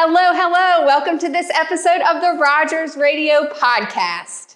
Hello, hello. Welcome to this episode of the Rogers Radio Podcast.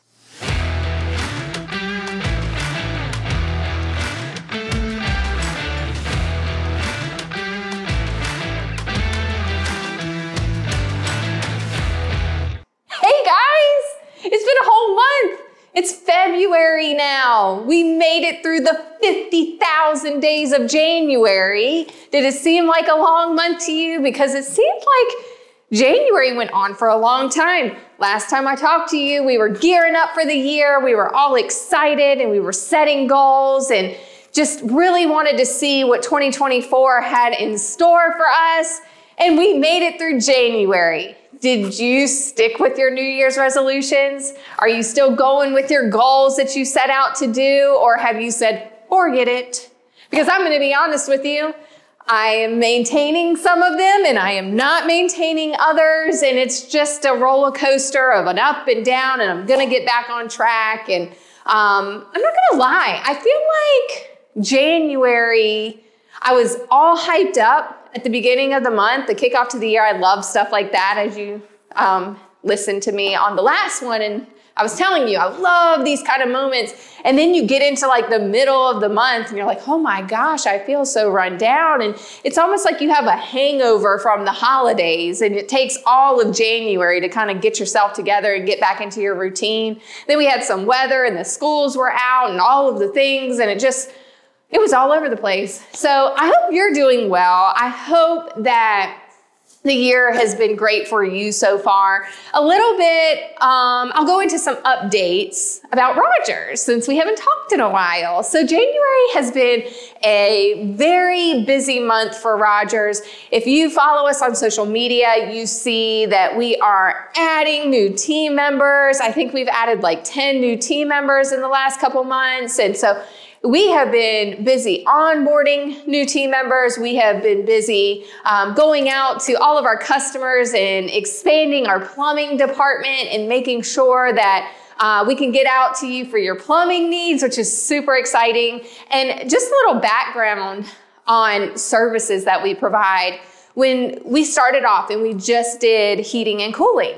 Hey guys, it's been a whole month. It's February now. We made it through the 50,000 days of January. Did it seem like a long month to you? Because it seemed like January went on for a long time. Last time I talked to you, we were gearing up for the year. We were all excited and we were setting goals and just really wanted to see what 2024 had in store for us. And we made it through January. Did you stick with your New Year's resolutions? Are you still going with your goals that you set out to do? Or have you said, forget it? Because I'm going to be honest with you. I am maintaining some of them and I am not maintaining others. And it's just a roller coaster of an up and down, and I'm going to get back on track. And um, I'm not going to lie, I feel like January, I was all hyped up at the beginning of the month, the kickoff to the year. I love stuff like that, as you um, listened to me on the last one. And I was telling you, I love these kind of moments. And then you get into like the middle of the month and you're like, oh my gosh, I feel so run down. And it's almost like you have a hangover from the holidays and it takes all of January to kind of get yourself together and get back into your routine. Then we had some weather and the schools were out and all of the things and it just, it was all over the place. So I hope you're doing well. I hope that the year has been great for you so far. A little bit, um, I'll go into some updates about Rogers since we haven't talked in a while. So, January has been a very busy month for Rogers. If you follow us on social media, you see that we are adding new team members. I think we've added like 10 new team members in the last couple months. And so, we have been busy onboarding new team members. We have been busy um, going out to all of our customers and expanding our plumbing department and making sure that uh, we can get out to you for your plumbing needs, which is super exciting. And just a little background on services that we provide. When we started off and we just did heating and cooling,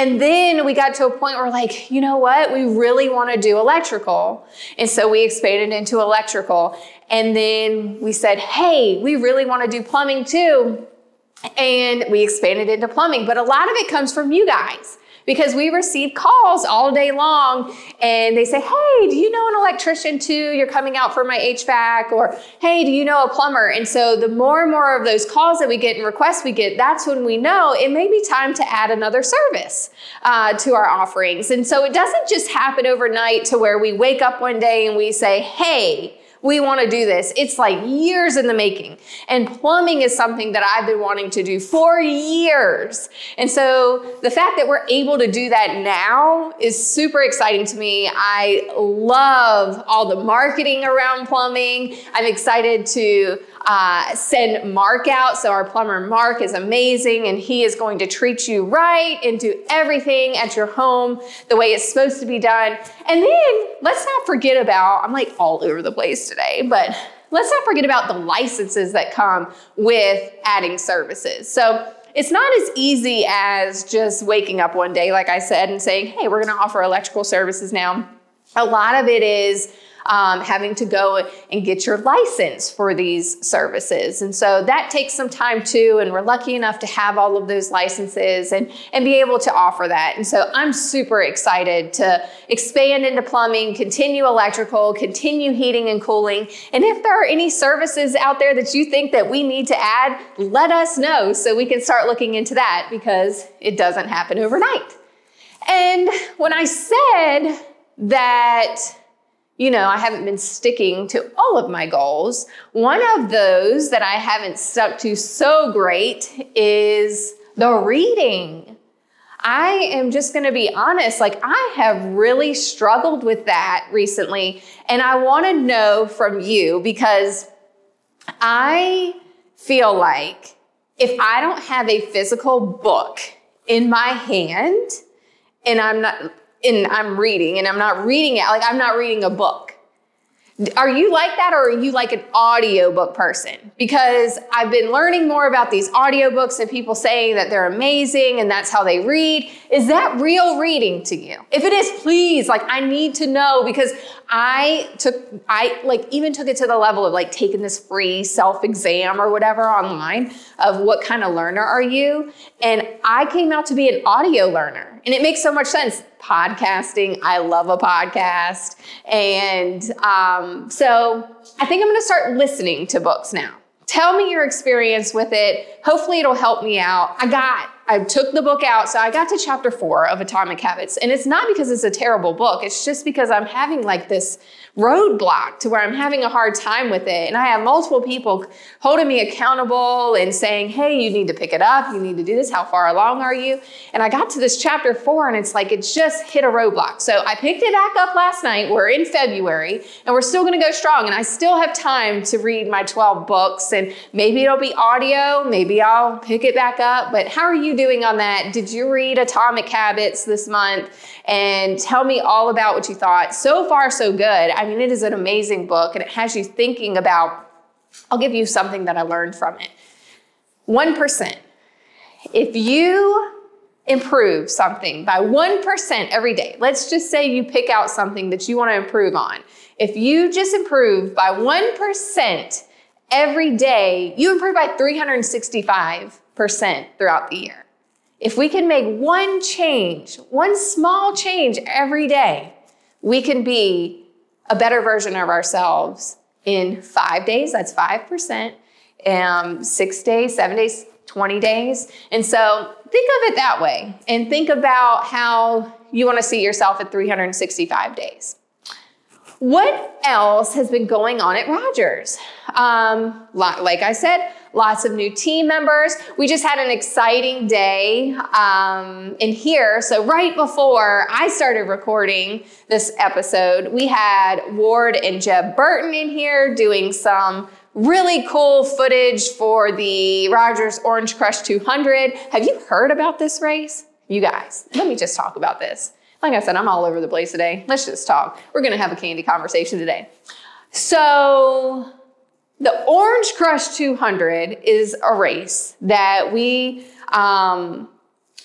and then we got to a point where, like, you know what? We really want to do electrical. And so we expanded into electrical. And then we said, hey, we really want to do plumbing too. And we expanded into plumbing. But a lot of it comes from you guys because we receive calls all day long and they say, Hey, do you know an electrician too? You're coming out for my HVAC, or Hey, do you know a plumber? And so the more and more of those calls that we get and requests we get, that's when we know it may be time to add another service uh, to our offerings. And so it doesn't just happen overnight to where we wake up one day and we say, Hey, we want to do this. It's like years in the making. And plumbing is something that I've been wanting to do for years. And so the fact that we're able to do that now is super exciting to me. I love all the marketing around plumbing. I'm excited to uh, send Mark out. So our plumber Mark is amazing and he is going to treat you right and do everything at your home the way it's supposed to be done. And then let's not forget about, I'm like all over the place today, but let's not forget about the licenses that come with adding services. So it's not as easy as just waking up one day, like I said, and saying, hey, we're going to offer electrical services now. A lot of it is um, having to go and get your license for these services. And so that takes some time too. And we're lucky enough to have all of those licenses and, and be able to offer that. And so I'm super excited to expand into plumbing, continue electrical, continue heating and cooling. And if there are any services out there that you think that we need to add, let us know so we can start looking into that because it doesn't happen overnight. And when I said that you know, I haven't been sticking to all of my goals. One of those that I haven't stuck to so great is the reading. I am just going to be honest, like I have really struggled with that recently. And I want to know from you because I feel like if I don't have a physical book in my hand and I'm not and I'm reading and I'm not reading it like I'm not reading a book, Are you like that or are you like an audiobook person? Because I've been learning more about these audiobooks and people saying that they're amazing and that's how they read. Is that real reading to you? If it is, please, like I need to know because I took, I like even took it to the level of like taking this free self exam or whatever online of what kind of learner are you? And I came out to be an audio learner. And it makes so much sense. Podcasting, I love a podcast. And um, so I think I'm gonna start listening to books now. Tell me your experience with it. Hopefully, it'll help me out. I got I took the book out. So I got to chapter four of Atomic Habits. And it's not because it's a terrible book, it's just because I'm having like this roadblock to where I'm having a hard time with it. And I have multiple people holding me accountable and saying, hey, you need to pick it up. You need to do this. How far along are you? And I got to this chapter four and it's like it just hit a roadblock. So I picked it back up last night. We're in February and we're still going to go strong. And I still have time to read my 12 books and maybe it'll be audio. Maybe I'll pick it back up. But how are you doing on that? Did you read Atomic Habits this month? And tell me all about what you thought. So far, so good. I mean, it is an amazing book and it has you thinking about, I'll give you something that I learned from it. 1%. If you improve something by 1% every day, let's just say you pick out something that you want to improve on. If you just improve by 1% every day, you improve by 365% throughout the year. If we can make one change, one small change every day, we can be a better version of ourselves in five days. That's 5%. Um, six days, seven days, 20 days. And so think of it that way and think about how you want to see yourself at 365 days. What else has been going on at Rogers? Um, like I said, lots of new team members. We just had an exciting day um, in here. So, right before I started recording this episode, we had Ward and Jeb Burton in here doing some really cool footage for the Rogers Orange Crush 200. Have you heard about this race? You guys, let me just talk about this. Like I said, I'm all over the place today. Let's just talk. We're going to have a candy conversation today. So, the Orange Crush 200 is a race that we um,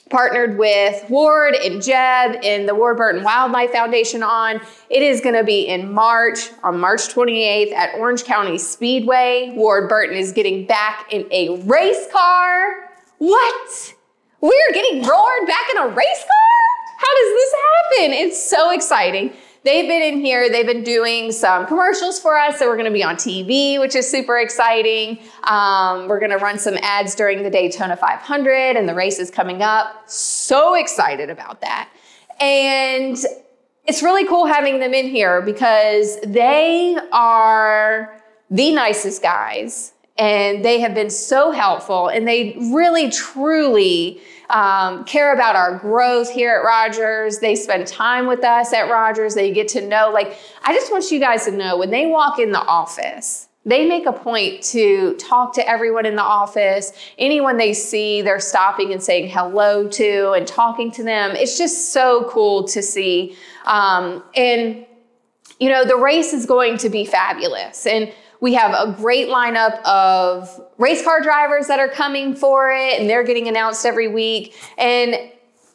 partnered with Ward and Jeb and the Ward Burton Wildlife Foundation on. It is going to be in March, on March 28th at Orange County Speedway. Ward Burton is getting back in a race car. What? We're getting Ward back in a race car? How does this happen? It's so exciting. They've been in here, they've been doing some commercials for us. So we're gonna be on TV, which is super exciting. Um, we're gonna run some ads during the Daytona 500 and the race is coming up. So excited about that. And it's really cool having them in here because they are the nicest guys and they have been so helpful and they really truly um, care about our growth here at Rogers. They spend time with us at Rogers. They get to know, like, I just want you guys to know when they walk in the office, they make a point to talk to everyone in the office. Anyone they see, they're stopping and saying hello to and talking to them. It's just so cool to see. Um, and, you know, the race is going to be fabulous. And we have a great lineup of race car drivers that are coming for it, and they're getting announced every week. And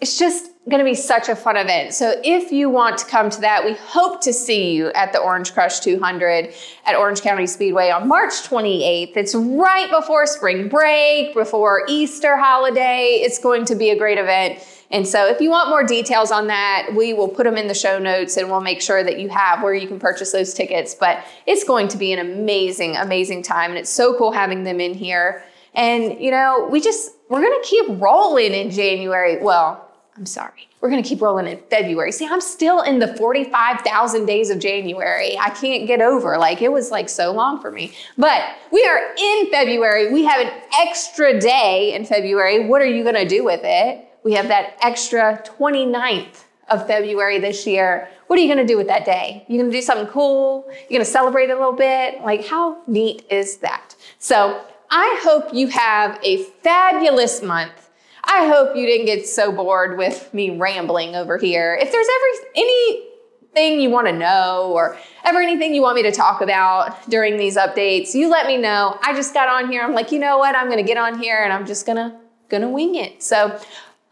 it's just going to be such a fun event. So if you want to come to that, we hope to see you at the Orange Crush 200 at Orange County Speedway on March 28th. It's right before spring break, before Easter holiday. It's going to be a great event. And so if you want more details on that, we will put them in the show notes and we'll make sure that you have where you can purchase those tickets. But it's going to be an amazing, amazing time. And it's so cool having them in here. And, you know, we just, we're going to keep rolling in January. Well, I'm sorry. We're going to keep rolling in February. See, I'm still in the 45,000 days of January. I can't get over. Like, it was like so long for me. But we are in February. We have an extra day in February. What are you going to do with it? We have that extra 29th of February this year. What are you going to do with that day? You're going to do something cool? You're going to celebrate a little bit? Like, how neat is that? So, I hope you have a fabulous month. I hope you didn't get so bored with me rambling over here. If there's ever any thing you want to know or ever anything you want me to talk about during these updates, you let me know. I just got on here. I'm like, you know what? I'm going to get on here and I'm just going to going to wing it. So,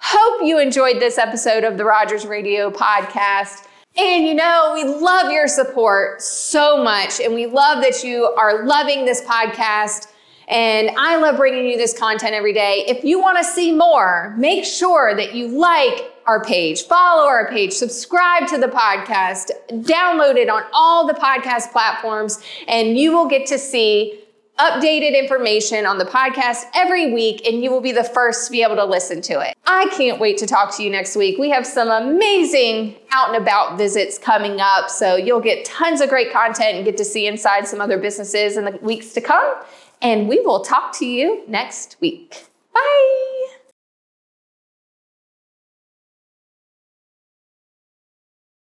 hope you enjoyed this episode of the Rogers Radio podcast. And you know, we love your support so much and we love that you are loving this podcast. And I love bringing you this content every day. If you want to see more, make sure that you like our page, follow our page, subscribe to the podcast, download it on all the podcast platforms, and you will get to see updated information on the podcast every week, and you will be the first to be able to listen to it. I can't wait to talk to you next week. We have some amazing out and about visits coming up, so you'll get tons of great content and get to see inside some other businesses in the weeks to come. And we will talk to you next week. Bye.